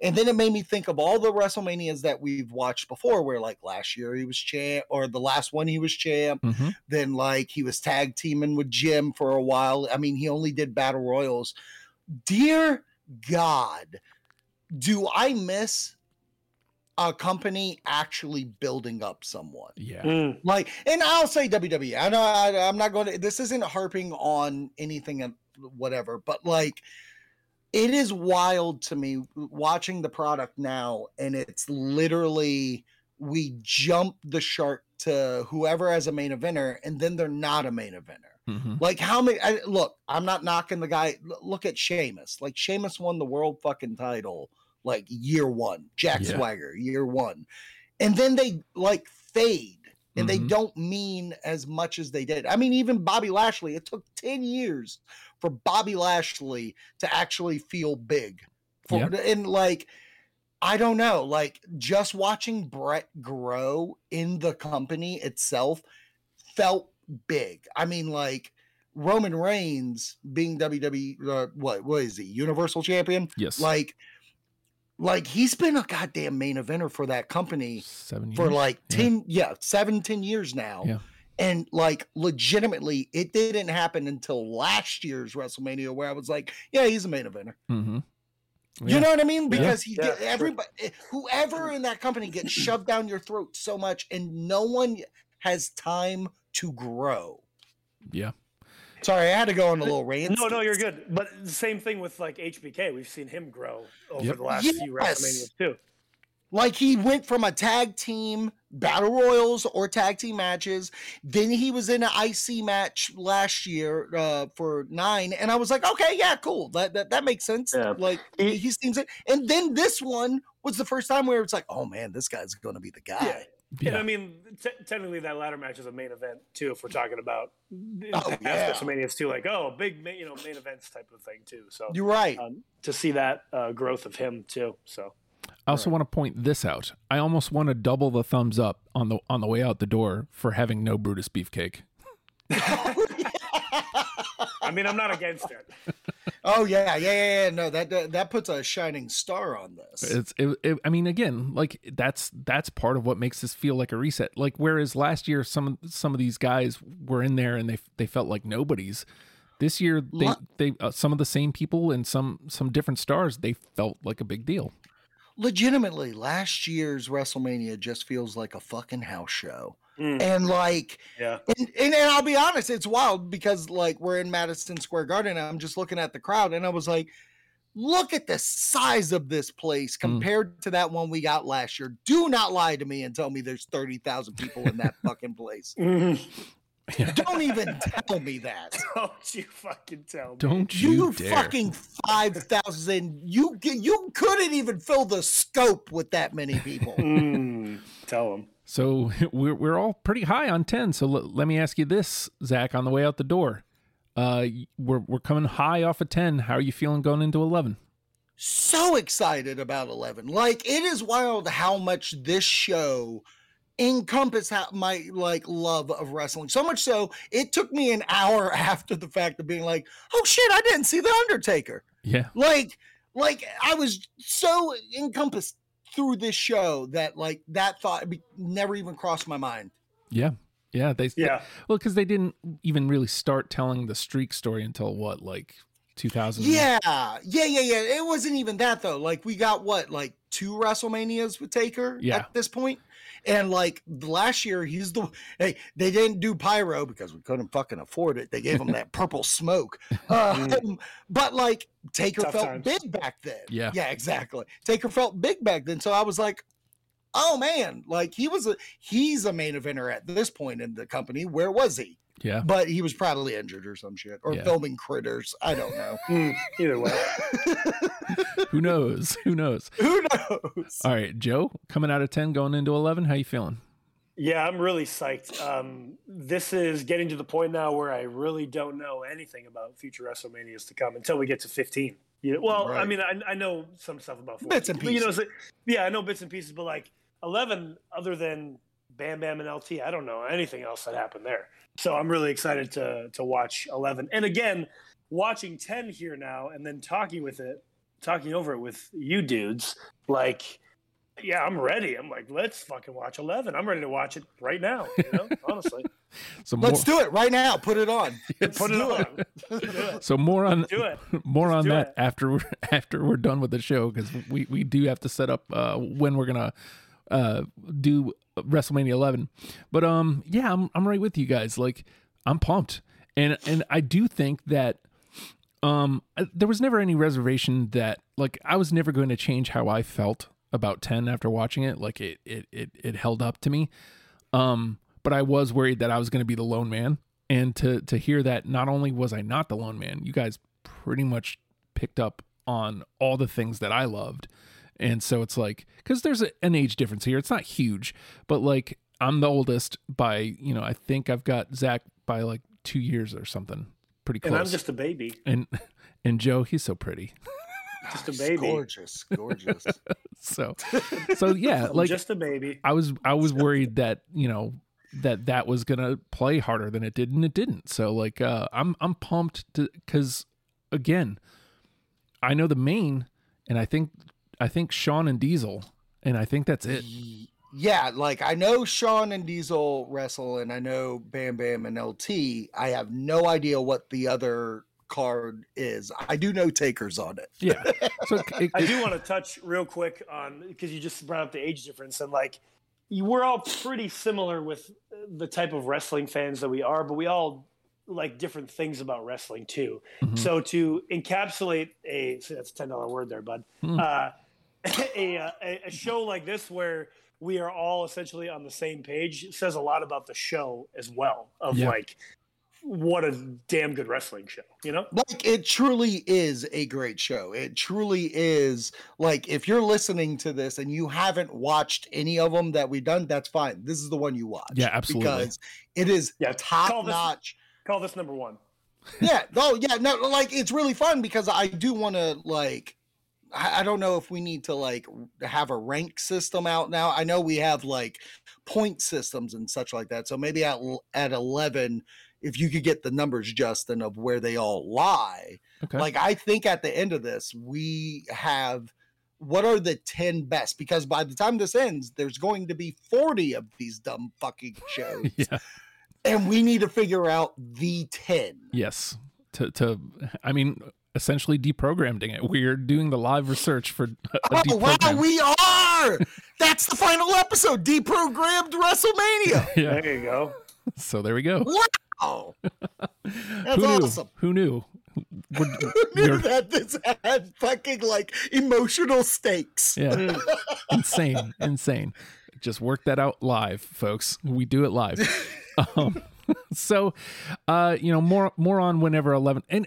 And then it made me think of all the WrestleManias that we've watched before, where like last year he was champ, or the last one he was champ. Mhm. Then like he was tag teaming with Jim for a while. I mean, he only did battle royals. Dear God, do I miss a company actually building up someone? Yeah. Mm. Like, and I'll say WWE. I know I, I'm not going to. This isn't harping on anything, and whatever. But like, it is wild to me watching the product now, and it's literally we jump the shark to whoever has a main eventer, and then they're not a main eventer. Mhm. Like how many? I, look, I'm not knocking the guy. l- Look at Sheamus. Like Sheamus won the world fucking title like year one. Jack Yeah. Swagger year one, and then they like fade, and they Mhm. don't mean as much as they did. I mean, even Bobby Lashley. It took ten years for Bobby Lashley to actually feel big. For, And like. I don't know. Like just watching Bret grow in the company itself felt big. I mean, like Roman Reigns being WWE, uh, what what is he, Universal Champion? Yes. Like, like he's been a goddamn main eventer for that company seven years. for like 10 yeah, seven, 10 years now. Yeah. And like legitimately, it didn't happen until last year's WrestleMania where I was like, yeah, he's a main eventer. Mm-hmm. You know what I mean? Because he Yeah, get, sure. everybody, eh, whoever in that company gets shoved down your throat so much, and no one has time to grow. Yeah. Sorry, I had to go on a little rant. No, no, you're good. But the same thing with like HBK. We've seen him grow over Yep. the last few Yes. WrestleManias too. Like he went from a tag team battle royals or tag team matches, then he was in an IC match last year uh, for nine, and I was like, okay, yeah, cool, that that, that makes sense. Yeah. Like He- he seems it, and then this one was the first time where it's like, oh man, this guy's going to be the guy. Yeah. Yeah. And I mean, t- technically, that ladder match is a main event too. If we're talking about Oh, past yeah. WrestleManias too, like oh, big ma- you know main events type of thing too. So You're right. um, to see that uh, growth of him too. So I also want to point this out. I almost want to double the thumbs up on the on the way out the door for having no Brutus beefcake. I mean, I'm not against it. oh yeah, yeah, yeah, yeah. No, that, that that puts a shining star on this. It's it, it, I mean again, like that's that's part of what makes this feel like a reset. Like whereas last year some of some of these guys were in there and they they felt like nobodies. This year they Lo- they uh, some of the same people and some some different stars they felt like a big deal. Legitimately, last year's WrestleMania just feels like a fucking house show. Mm, And like yeah, and, and, and I'll be honest, it's wild because like we're in Madison Square Garden and I'm just looking at the crowd and I was like, look at the size of this place compared to that one we got last year. Do not lie to me and tell me there's 30,000 people in that fucking place. Don't even tell me that. don't you fucking tell me. Don't you, You dare. fucking 5,000. You you couldn't even fill the scope with that many people. Mm, tell him. So we're we're all pretty high on 10. So l- let me ask you this, Zak, on the way out the door. Uh we're we're coming high off of 10. How are you feeling going into 11? so excited about 11 like it is wild how much this show encompass how my like love of wrestling so much so it took me an hour after the fact of being like oh shit i didn't see the undertaker Yeah. like like i was so encompassed through this show that like that thought be- never even crossed my mind Yeah. Yeah, they Yeah, Well, because they didn't even really start telling the streak story until what, like 2000? yeah yeah yeah yeah it wasn't even that though like we got what like two wrestlemanias with taker Yeah. at this point and like last year he's the hey they didn't do pyro because we couldn't fucking afford it. They gave him that purple smoke. Um, but like taker Tough felt times. big back then. Yeah. yeah exactly. Taker felt big back then. So i was like oh man. Like he was a he's a main eventer at this point in the company. Where was he Yeah. but he was probably injured or some shit or Yeah. filming critters i don't know Mm, either way. Who knows? Who knows? Who knows? All right, Joe, coming out of 10 going into 11, how you feeling? Yeah, I'm really psyched. Um, this is getting to the point now where I really don't know anything about future WrestleManias to come until we get to 15. You know, well, I mean, I, I know some stuff about 14. Bits and but, You know, so- yeah, I know bits and pieces, but like 11, other than Bam Bam and LT, I don't know anything else that happened there. So I'm really excited to to watch 11. And again, watching 10 here now and then talking with it, talking over it with you dudes, like yeah, I'm ready. I'm like, let's fucking watch 11. I'm ready to watch it right now, you know, honestly. So more, Let's do it right now. Put it on. Put it do on. it. It. so more on Do it. more on do that it. after we're after we're done with the show because we we do have to set up uh when we're gonna uh do WrestleMania 11. But um yeah, I'm I'm right with you guys. Like I'm pumped. And and I do think that um I- there was never any reservation that like I was never going to change how I felt about 10 after watching it. Like it it it, it held up to me. Um but I was worried that I was going to be the lone man and to to hear that not only was I not the lone man, you guys pretty much picked up on all the things that I loved. And so it's like cuz there's a, an age difference here. It's not huge, but like I'm the oldest by, you know, I think I've got Zak by like 2 years or something. Pretty close. And I'm just a baby. and and Joe, he's so pretty. Just a It's baby. Gorgeous, gorgeous. So so yeah, like just a baby. I was I was worried that you know that that was gonna play harder than it did, and it didn't. So like uh, I'm I'm pumped to because again, I know the main, and I think I think Shawn and Diesel, and I think that's it. yeah, like I know Shawn and Diesel wrestle, and I know Bam Bam and LT. I have no idea what the other card is. I do know Taker's on it. Yeah. So it, I do want to touch real quick on because you just brought up the age difference and like you, we're all pretty similar with the type of wrestling fans that we are, but we all like different things about wrestling too. Mhm. So to encapsulate a see, that's a ten dollar word there, bud. Hmm. Uh, a, uh, a a show like this where we are all essentially on the same page says a lot about the show as well. Of Yeah. like what a damn good wrestling show, you know? Like it truly is a great show. It truly is like if you're listening to this and you haven't watched any of them that we've done, that's fine. This is the one you watch. Yeah, absolutely. Because it is Yeah, top call this- notch. Call this number one. yeah. Oh, yeah. No, like it's really fun because I do want to like. I don't know if we need to like have a rank system out now. I know we have like point systems and such like that. So maybe at at eleven, if you could get the numbers, Justin, of where they all lie. Okay. Like I think at the end of this, we have what are the 10 best? Because by the time this ends, there's going to be 40 of these dumb fucking shows. yeah. And we need to figure out the 10. Yes. To to I mean essentially deprogramming it. We're doing the live research for a Oh wow, we are! That's the final episode, deprogrammed WrestleMania. yeah. There you go. So there we go. Wow. That's Who awesome. Who knew? We're, Who knew that this had fucking like emotional stakes? yeah, insane, insane. Just work that out live, folks. We do it live. Um, so, uh, you know, more more on whenever eleven, and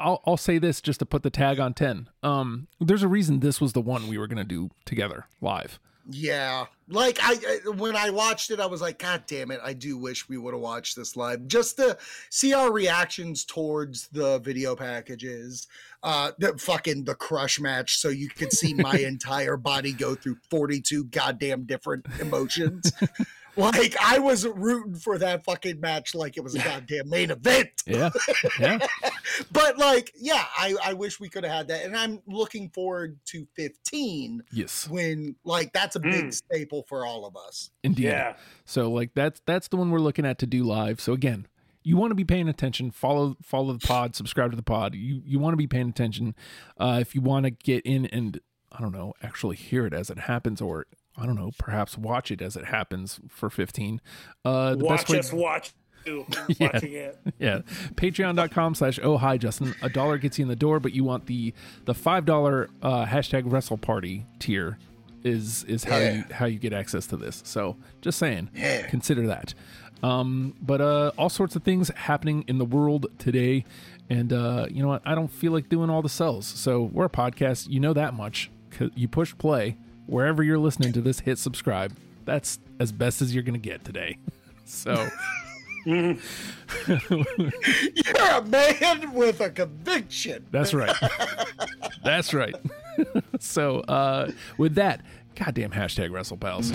I'll I'll say this just to put the tag on ten. Um, there's a reason this was the one we were gonna do together live. Yeah. Like I I- when I watched it, I was like, God damn it, I do wish we would have watched this live just to see our reactions towards the video packages. Uh the fucking the crush match, so you could see my entire body go through 42 goddamn different emotions. like I was rooting for that fucking match like it was a goddamn main event. Yeah, yeah, But like, yeah, I, I wish we could have had that. And I'm looking forward to 15 yes, when like that's a big Mm. staple for all of us. indeed. Yeah. So like that's that's the one we're looking at to do live. So again, you want to be paying attention. Follow follow the pod. Subscribe to the pod. You you want to be paying attention. Uh, if you want to get in and I don't know, actually hear it as it happens, or I don't know, perhaps watch it as it happens for fifteen. Uh, the Watch best way, us watch you Yeah. watching it. yeah, Patreon.com slash oh hi Justin. A dollar gets you in the door, but you want the the five dollar uh, hashtag Wrestle Party tier is is how Yeah. you how you get access to this. So just saying, Yeah. consider that. Um, but uh, all sorts of things happening in the world today, and uh, you know what? I don't feel like doing all the cells. So we're a podcast. You know that much. You push play wherever you're listening to this. Hit subscribe. That's as best as you're gonna get today. So. You're a man with a conviction. That's right. That's right. so, uh, with that, goddamn hashtag Wrestle Pals.